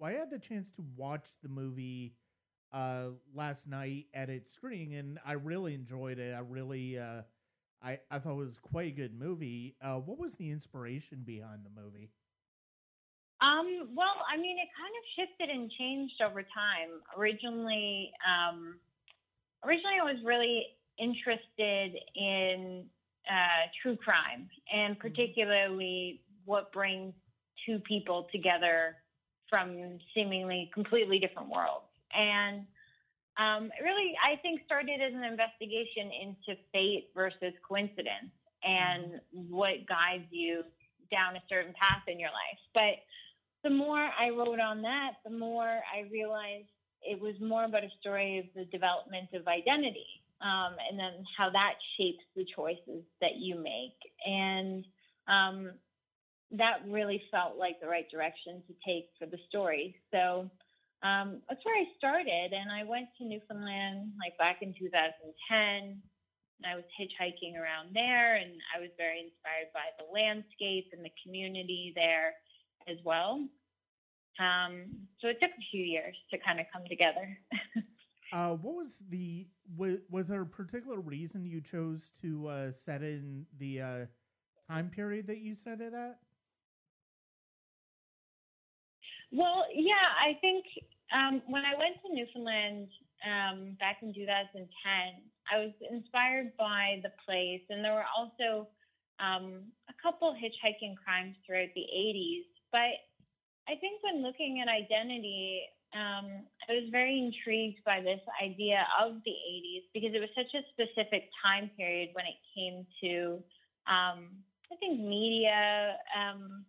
Well, I had the chance to watch the movie uh, last night at its screening, and I really enjoyed it. I really, uh, I I thought it was quite a good movie. Uh, what was the inspiration behind the movie? Um, well, I mean, it kind of shifted and changed over time. Originally, um, originally I was really interested in uh, true crime, and particularly what brings two people together from seemingly completely different worlds. And um, really, I think started as an investigation into fate versus coincidence and what guides you down a certain path in your life. But the more I wrote on that, the more I realized it was more about a story of the development of identity um, and then how that shapes the choices that you make. And um, that really felt like the right direction to take for the story. So um, that's where I started. And I went to Newfoundland like back in 2010. And I was hitchhiking around there, and I was very inspired by the landscape and the community there as well. Um, so it took a few years to kind of come together. uh, what was the was, was there a particular reason you chose to uh, set in the uh, time period that you set it at? Well, yeah, I think um, when I went to Newfoundland um, back in 2010, I was inspired by the place, and there were also um, a couple hitchhiking crimes throughout the 80s. But I think when looking at identity, um, I was very intrigued by this idea of the 80s because it was such a specific time period when it came to, um, I think, media um,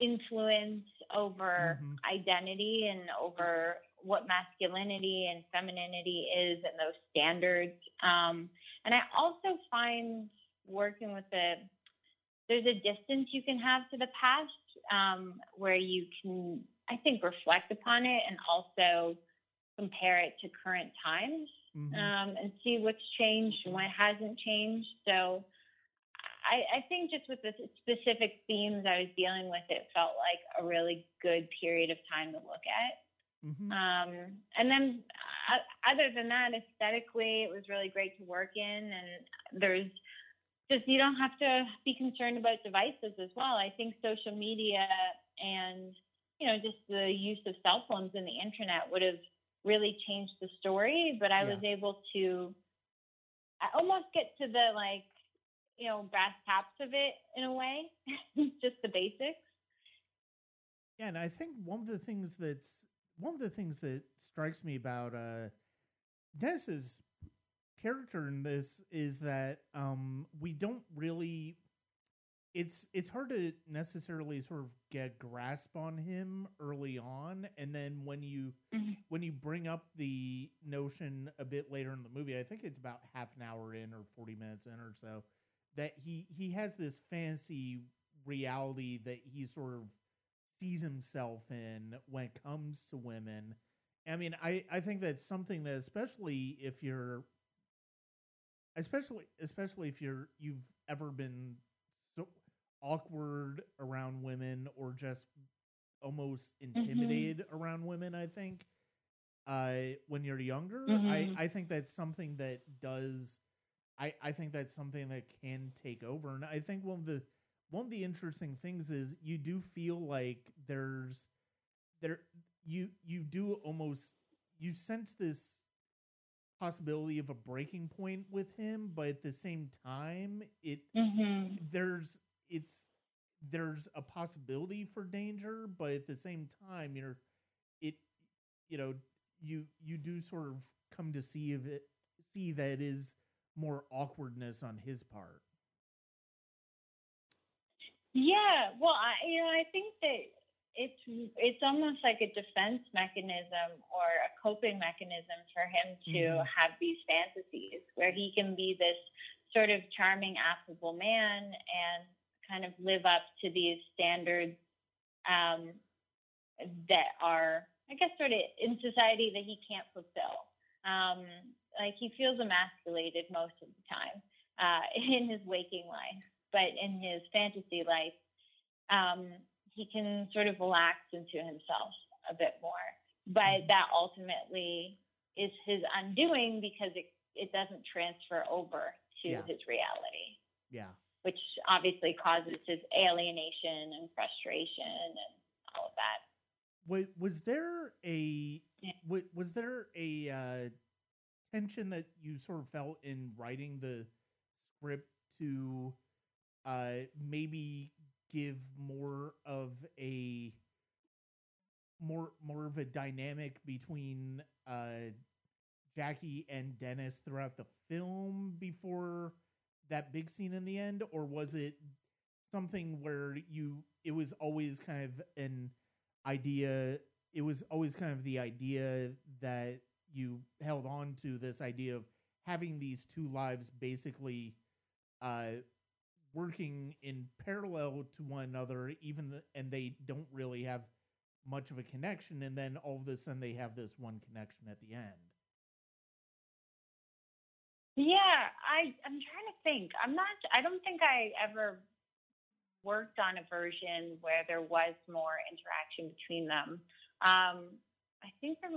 influence over mm-hmm. identity and over what masculinity and femininity is and those standards. Um, and I also find working with the there's a distance you can have to the past um, where you can, I think, reflect upon it and also compare it to current times mm-hmm. um, and see what's changed and what hasn't changed. So I, I think just with the specific themes I was dealing with, it felt like a really good period of time to look at. Mm-hmm. Um, and then, uh, other than that, aesthetically, it was really great to work in. And there's just you don't have to be concerned about devices as well. I think social media and you know just the use of cell phones and the internet would have really changed the story. But I yeah. was able to almost get to the like you know brass taps of it in a way, just the basics. Yeah, and I think one of the things that's one of the things that strikes me about uh, Dennis's character in this is that um, we don't really it's it's hard to necessarily sort of get grasp on him early on and then when you mm-hmm. when you bring up the notion a bit later in the movie i think it's about half an hour in or 40 minutes in or so that he he has this fancy reality that he sort of sees himself in when it comes to women i mean i i think that's something that especially if you're especially especially if you're you've ever been so awkward around women or just almost mm-hmm. intimidated mm-hmm. around women i think uh, when you're younger mm-hmm. I, I think that's something that does I, I think that's something that can take over and i think one of the one of the interesting things is you do feel like there's there you you do almost you sense this possibility of a breaking point with him, but at the same time, it mm-hmm. there's it's there's a possibility for danger, but at the same time, you're it you know you you do sort of come to see if it see that it is more awkwardness on his part. Yeah, well, I you know I think that it's it's almost like a defense mechanism or a coping mechanism for him to mm-hmm. have these fantasies where he can be this sort of charming, affable man and kind of live up to these standards um, that are, I guess, sort of in society that he can't fulfill. Um, like he feels emasculated most of the time uh, in his waking life, but in his fantasy life, um, he can sort of relax into himself. a bit more. But that ultimately is his undoing because it, it doesn't transfer over to Yeah. his reality, Yeah. which obviously causes his alienation and frustration and all of that. Was, was there a was, was there a uh, tension that you sort of felt in writing the script to uh, maybe give more of a more more of a dynamic between uh, Jackie and Dennis throughout the film before that big scene in the end, or was it something where you it was always kind of an idea it was always kind of the idea that you held on to this idea of having these two lives basically uh, working in parallel to one another even th- and they don't really have much of a connection and then all of a sudden they have this one connection at the end Yeah, I I'm trying to think. I'm not. I don't think I ever worked on a version where there was more interaction between them. Um, I think there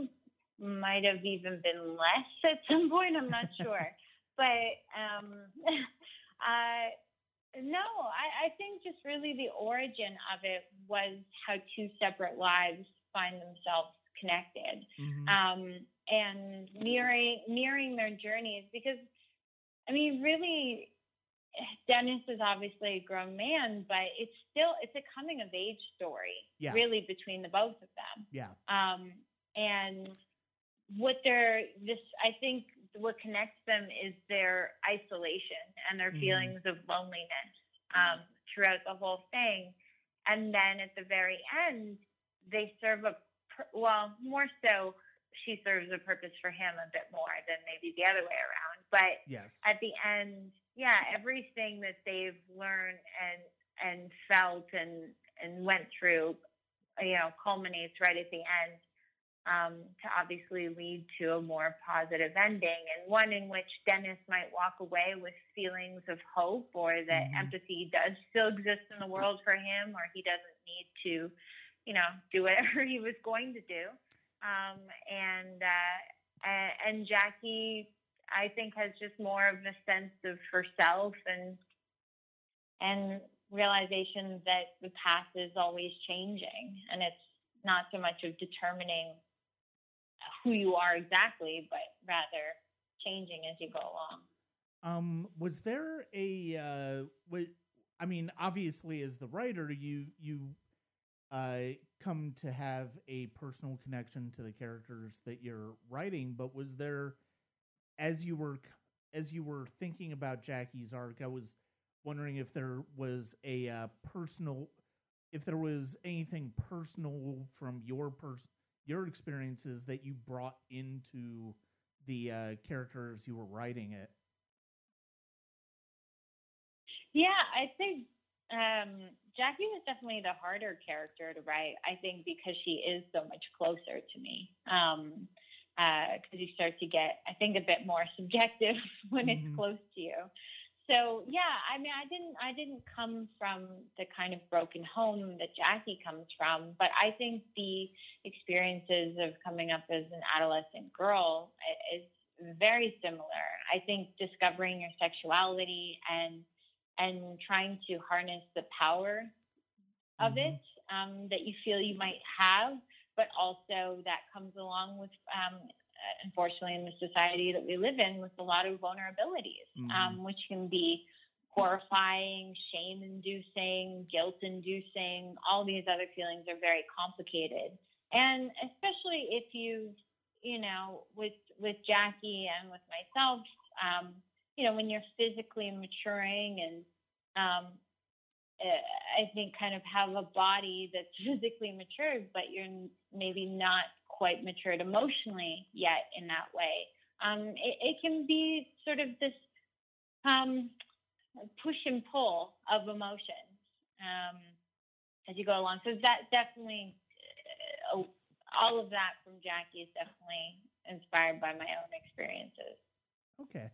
might have even been less at some point. I'm not sure, but um, uh, no, I, I think just really the origin of it was how two separate lives find themselves connected um, and mirroring mirroring their journeys because I mean really Dennis is obviously a grown man, but it's still it's a coming of age story, Yeah. really between the both of them. yeah Um, and what they're this I think what connects them is their isolation and their Mhm. feelings of loneliness um, throughout the whole thing. And then at the very end, they serve a well, more so she serves a purpose for him a bit more than maybe the other way around. But yes at the end, yeah, everything that they've learned and and felt and and went through, you know, culminates right at the end um, to obviously lead to a more positive ending and one in which Dennis might walk away with feelings of hope or that Mhm. empathy does still exist in the world for him or he doesn't need to, you know, do whatever he was going to do. Um, and uh, and Jackie, I think, has just more of a sense of herself and and realization that the past is always changing, and it's not so much of determining who you are exactly, but rather changing as you go along. Um, was there a uh, wa I mean, obviously, as the writer, you you uh, come to have a personal connection to the characters that you're writing. But was there, as you were as you were thinking about Jackie's arc, I was wondering if there was a uh, personal, if there was anything personal from your pers- your experiences that you brought into the uh, characters you were writing it. Yeah, I think um, Jackie was definitely the harder character to write. I think because she is so much closer to me. Um, because you start to get, I think, a bit more subjective when it's Mhm. close to you. So yeah, I mean, I didn't, I didn't come from the kind of broken home that Jackie comes from, but I think the experiences of coming up as an adolescent girl is very similar. I think discovering your sexuality and and trying to harness the power of Mhm. it um, that you feel you might have, but also that comes along with, um, unfortunately, in the society that we live in, with a lot of vulnerabilities, Mhm. um, which can be horrifying, shame inducing, guilt inducing. All these other feelings are very complicated. And especially if you, you know, with, with Jackie and with myself, um, you know, when you're physically maturing and um, uh, I think kind of have a body that's physically matured, but you're maybe not quite matured emotionally yet in that way. Um, it, it can be sort of this um, push and pull of emotions um, as you go along. So that definitely, uh, all of that from Jackie is definitely inspired by my own experiences. Okay.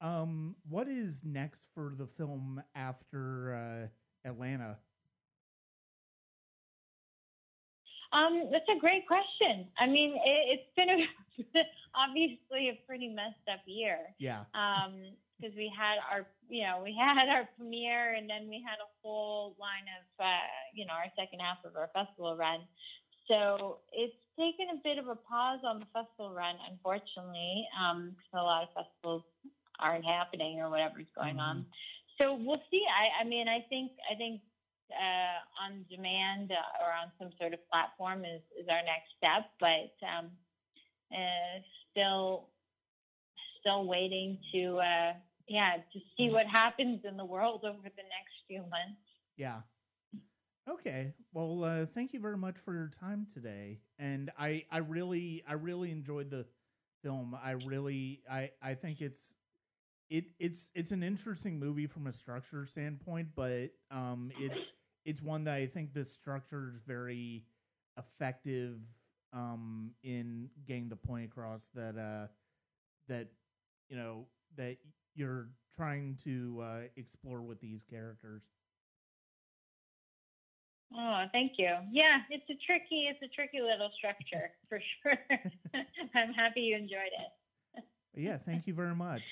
Um, what is next for the film after uh, Atlanta? Um, that's a great question. I mean, it, it's been a, obviously a pretty messed up year. Yeah. Um, because we had our, you know, we had our premiere, and then we had a whole line of, uh, you know, our second half of our festival run. So it's taken a bit of a pause on the festival run, unfortunately, because um, a lot of festivals aren't happening or whatever's going mm-hmm. on. So we'll see. I, I mean, I think I think uh, on demand uh, or on some sort of platform is, is our next step, but um, uh, still still waiting to uh, yeah to see what happens in the world over the next few months. Yeah. Okay. Well, uh, thank you very much for your time today, and I I really I really enjoyed the film. I really I I think it's it it's it's an interesting movie from a structure standpoint, but um, it's it's one that I think the structure is very effective um, in getting the point across that uh, that you know that you're trying to uh, explore with these characters. Oh, thank you. Yeah, it's a tricky, it's a tricky little structure for sure. I'm happy you enjoyed it. yeah, thank you very much.